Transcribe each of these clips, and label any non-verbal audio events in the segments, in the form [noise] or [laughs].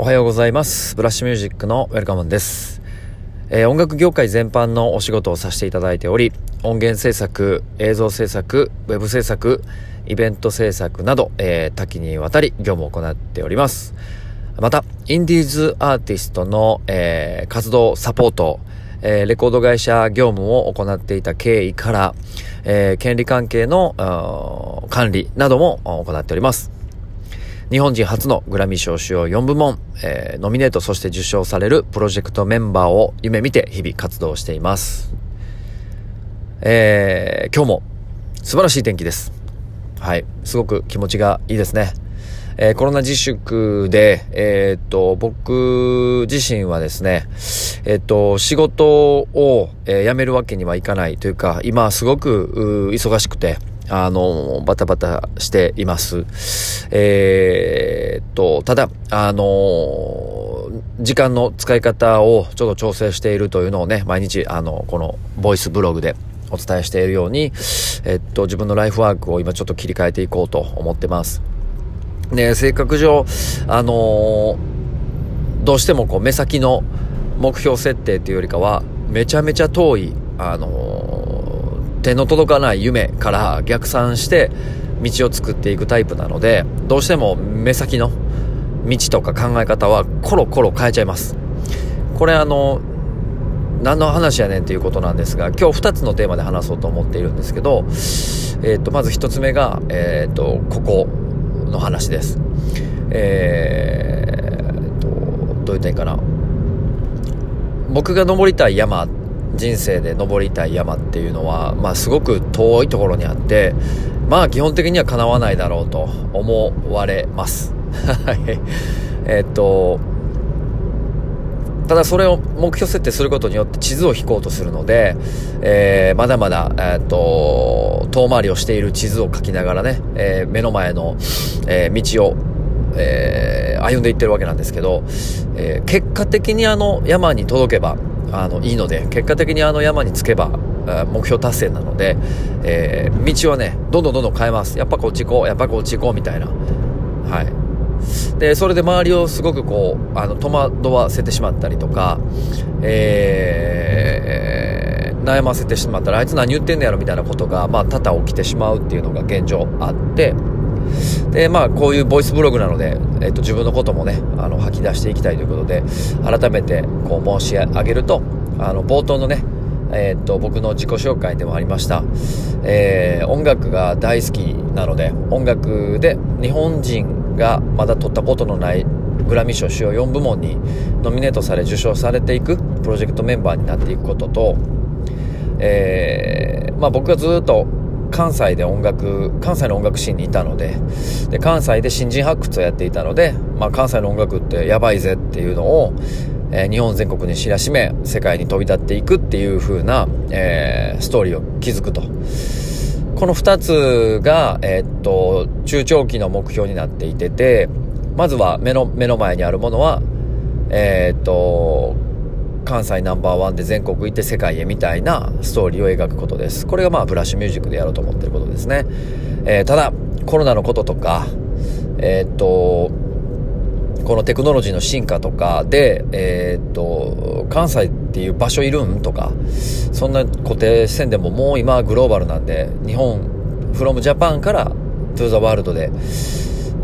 おはようございます。ブラッシュミュージックのウェルカムです。えー、音楽業界全般のお仕事をさせていただいており、音源制作、映像制作、ウェブ制作、イベント制作など、えー、多岐にわたり業務を行っております。また、インディーズアーティストの、えー、活動サポート、えー、レコード会社業務を行っていた経緯から、えー、権利関係の管理なども行っております。日本人初のグラミー賞主要4部門、えー、ノミネートそして受賞されるプロジェクトメンバーを夢見て日々活動しています。えー、今日も素晴らしい天気です。はい。すごく気持ちがいいですね。えー、コロナ自粛で、えー、っと、僕自身はですね、えー、っと、仕事を、え辞めるわけにはいかないというか、今すごく忙しくて、あの、バタバタしています。えー、っと、ただ、あの、時間の使い方をちょっと調整しているというのをね、毎日、あの、このボイスブログでお伝えしているように、えっと、自分のライフワークを今ちょっと切り替えていこうと思ってます。ね、性格上、あのどうしてもこう目先の目標設定っていうよりかは、めちゃめちゃ遠い、あの手の届かない夢から逆算して道を作っていくタイプなので、どうしても目先の道とか考え方はコロコロ変えちゃいます。これあの、何の話やねんっていうことなんですが、今日2つのテーマで話そうと思っているんですけど、えっ、ー、と、まず1つ目が、えっ、ー、と、ここの話です。えー、と、どう言ったらいいかな。僕が登りたい山人生で登りたい山っていうのは、まあ、すごく遠いところにあって、まあ、基本的には叶わないだろうと思われます。は [laughs] いえっと、ただそれを目標設定することによって地図を引こうとするので、えー、まだまだ、えー、っと、遠回りをしている地図を書きながらね、えー、目の前の、え道を、え歩んでいってるわけなんですけど、え結果的にあの山に届けば、あのいいので結果的にあの山に着けば目標達成なので、えー、道はねどんどんどんどん変えます。やっぱこっち行こうやっぱこっち行こうみたいな。はい。でそれで周りをすごくこうあの戸惑わせてしまったりとか、えー、悩ませてしまったらあいつ何言ってんねやろみたいなことが、まあ、多々起きてしまうっていうのが現状あってで、まあ、こういうボイスブログなので、えっと、自分のこともね、あの、吐き出していきたいということで、改めて、こう、申し上げると、あの、冒頭のね、えっと、僕の自己紹介でもありました、えー、音楽が大好きなので、音楽で日本人がまだ取ったことのないグラミー賞主要4部門にノミネートされ受賞されていくプロジェクトメンバーになっていくことと、えー、まあ僕がずっと関西で音楽、関西の音楽シーンにいたので、で、関西で新人発掘をやっていたので、まあ、関西の音楽ってやばいぜっていうのを、えー、日本全国に知らしめ、世界に飛び立っていくっていう風な、えー、ストーリーを築くと。この二つが、えー、っと、中長期の目標になっていてて、まずは目の、目の前にあるものは、えっと、関西ナンバーワンで全国行って世界へみたいなストーリーを描くことです。これがまあブラッシュミュージックでやろうと思ってることですね。えー、ただ、コロナのこととか、えー、っと、このテクノロジーの進化とかで、えー、っと、関西っていう場所いるんとか、そんな固定視線でももう今グローバルなんで、日本、from Japan から to the world で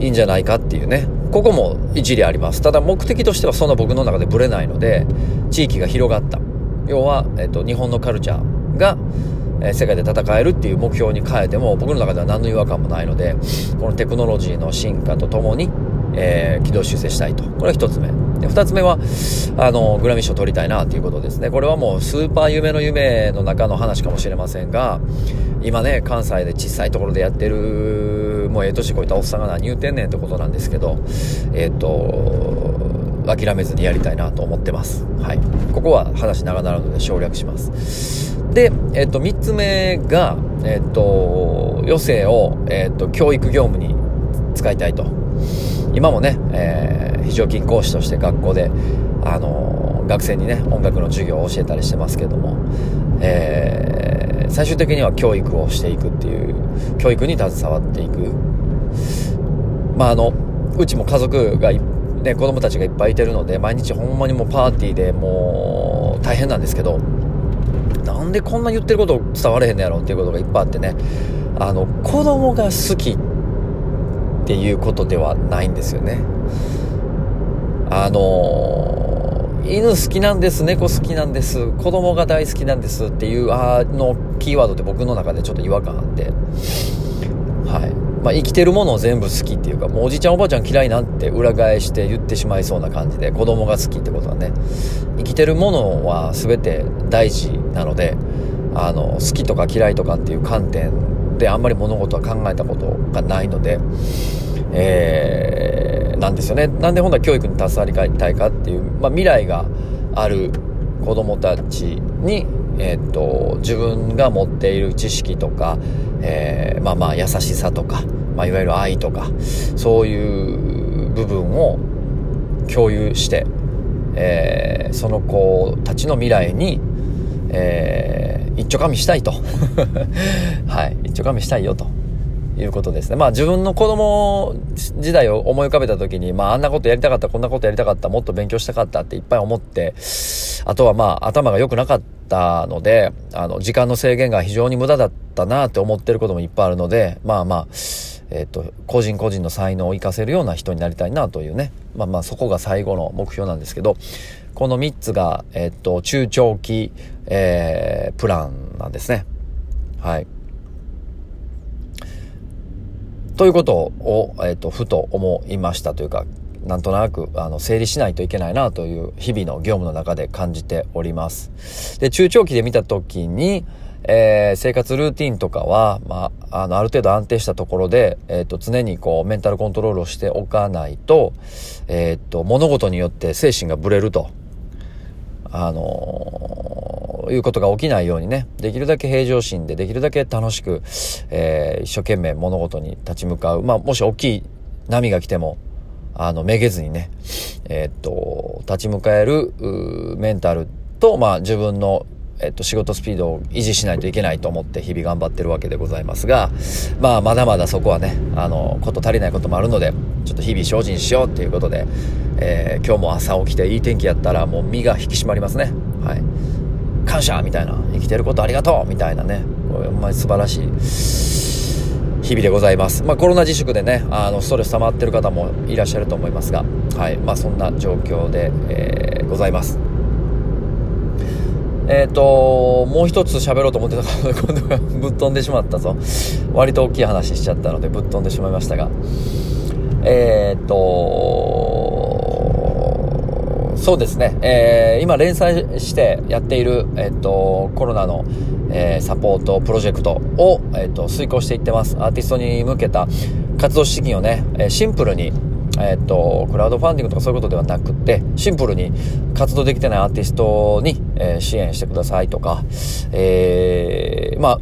いいんじゃないかっていうね、ここも一理あります。ただ目的としてはそんな僕の中でブレないので、地域が広がった。要は、えっと、日本のカルチャーが、え、世界で戦えるっていう目標に変えても、僕の中では何の違和感もないので、このテクノロジーの進化とともに、えー、軌道修正したいと。これが一つ目。で、二つ目は、あの、グラミー賞取りたいなっていうことですね。これはもうスーパー夢の夢の中の話かもしれませんが、今ね、関西で小さいところでやってるもうええ年こいたおっさんが何言うてんねんってことなんですけど、えっ、と、諦めずにやりたいなと思ってます。はい。ここは話長なるので省略します。で、えっ、と、3つ目が、えっ、と、余生を、えっと、教育業務に使いたいと。今もね、え非常勤講師として学校で、あの学生にね、音楽の授業を教えたりしてますけども、え最終的には教育をしていくっていう教育に携わっていくまああのうちも家族がね、子供たちがいっぱいいてるので、毎日ほんまにもうパーティーでもう大変なんですけど、なんでこんな言ってること伝われへんのやろっていうことがいっぱいあってね、あの、子供が好きっていうことではないんですよね。あの犬好きなんです、猫好きなんです、子供が大好きなんですっていう、あの、キーワードって僕の中でちょっと違和感あって、はい。まあ、生きてるものを全部好きっていうか、もうおじちゃんおばあちゃん嫌いなんて裏返して言ってしまいそうな感じで、子供が好きってことはね、生きてるものは全て大事なので、あの、好きとか嫌いとかっていう観点であんまり物事は考えたことがないので、えー、なんですよね。なんで本当は教育に携わりたいかっていう、まあ、未来がある子供たちに、えー、っと、自分が持っている知識とか、えー、まあまあ優しさとか、まあ、いわゆる愛とか、そういう部分を共有して、えー、その子たちの未来に、えー、一丁かみしたいと。[laughs] はい、一丁かみしたいよと。いうことですね。まあ自分の子供時代を思い浮かべた時に、まああんなことやりたかった、こんなことやりたかった、もっと勉強したかったっていっぱい思って、あとはまあ頭が良くなかったので、あの時間の制限が非常に無駄だったなって思ってることもいっぱいあるので、まあまあ、えっ、と、個人個人の才能を活かせるような人になりたいなというね、まあまあそこが最後の目標なんですけど、この3つが、えっ、と、中長期、えー、プランなんですね。はい。ということを、えっ、と、ふと思いましたというか、なんとなく、あの、整理しないといけないなという日々の業務の中で感じております。で、中長期で見たときに、えー、生活ルーティンとかは、まあ、あの、ある程度安定したところで、えっ、ー、と、常にこう、メンタルコントロールをしておかないと、えっ、ー、と、物事によって精神がブレると、あのいうことが起きないようにね、できるだけ平常心で、できるだけ楽しく、え一生懸命物事に立ち向かう。まあ、もし大きい波が来ても、あの、めげずにね、えっと、立ち向かえる、メンタルと、まあ、自分のえっと、仕事スピードを維持しないといけないと思って日々頑張ってるわけでございますが、まあ、まだまだそこはね、あの、こと足りないこともあるので、ちょっと日々精進しようっていうことで、えー、今日も朝起きていい天気やったらもう身が引き締まりますね。はい。感謝みたいな。生きてることありがとうみたいなね。これ、ほんまに素晴らしい日々でございます。まあ、コロナ自粛でね、あの、ストレス溜まってる方もいらっしゃると思いますが、はい。まあ、そんな状況で、えー、ございます。えっ、ー、と、もう一つ喋ろうと思ってたから、今度はぶっ飛んでしまったぞ。割と大きい話しちゃったので、ぶっ飛んでしまいましたが。えっ、ー、と、そうですね。えー、今連載してやっている、えっ、ー、と、コロナの、えー、サポートプロジェクトを、えっ、と、遂行していってます。アーティストに向けた活動資金をね、えシンプルに、えっ、と、クラウドファンディングとかそういうことではなくて、シンプルに活動できてないアーティストに、えー、支援してくださいとか、えー、まあ、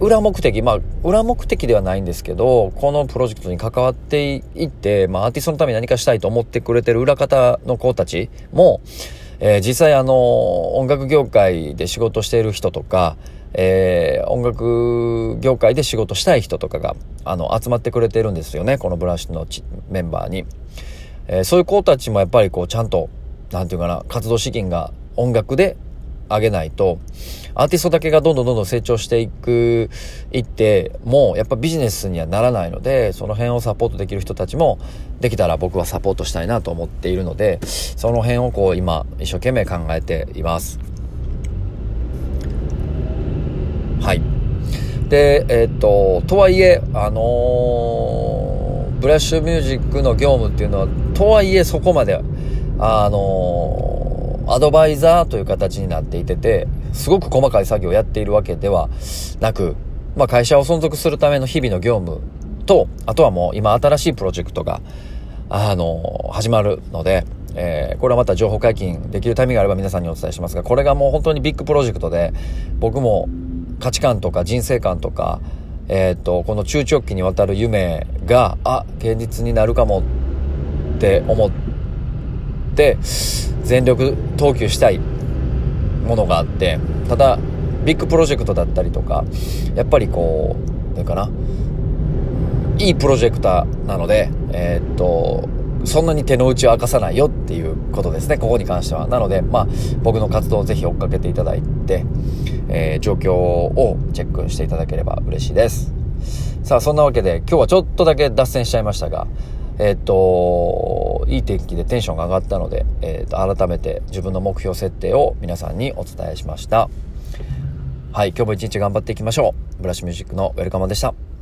裏目的、まあ、裏目的ではないんですけど、このプロジェクトに関わっていって、まあ、アーティストのために何かしたいと思ってくれてる裏方の子たちも、えー、実際あの、音楽業界で仕事している人とか、えー、音楽業界で仕事したい人とかが、あの、集まってくれてるんですよね。このブラッシュのメンバーに。えー、そういう子たちもやっぱりこう、ちゃんと、なんていうかな、活動資金が音楽で上げないと、アーティストだけがどんどんどんどん成長していく、いって、もうやっぱビジネスにはならないので、その辺をサポートできる人たちも、できたら僕はサポートしたいなと思っているので、その辺をこう今、一生懸命考えています。はい。で、えー、っと、とはいえ、あのー、ブラッシュミュージックの業務っていうのは、とはいえそこまで、あのー、アドバイザーという形になっていてて、すごく細かい作業をやっているわけではなく、まあ会社を存続するための日々の業務と、あとはもう今新しいプロジェクトが、あの、始まるので、えー、これはまた情報解禁できるタイミングがあれば皆さんにお伝えしますが、これがもう本当にビッグプロジェクトで、僕も価値観とか人生観とか、えっ、と、この中長期にわたる夢が、あ、現実になるかもって思って、全力投球したいものがあって、ただ、ビッグプロジェクトだったりとか、やっぱりこう、なんかな、いいプロジェクターなので、えー、っと、そんなに手の内を明かさないよっていうことですね、ここに関しては。なので、まあ、僕の活動をぜひ追っかけていただいて、えー、状況をチェックしていただければ嬉しいです。さあ、そんなわけで、今日はちょっとだけ脱線しちゃいましたが、えっ、と、いい天気でテンションが上がったので、えっ、と、改めて自分の目標設定を皆さんにお伝えしました。はい、今日も一日頑張っていきましょう。ブラッシュミュージックのウェルカマでした。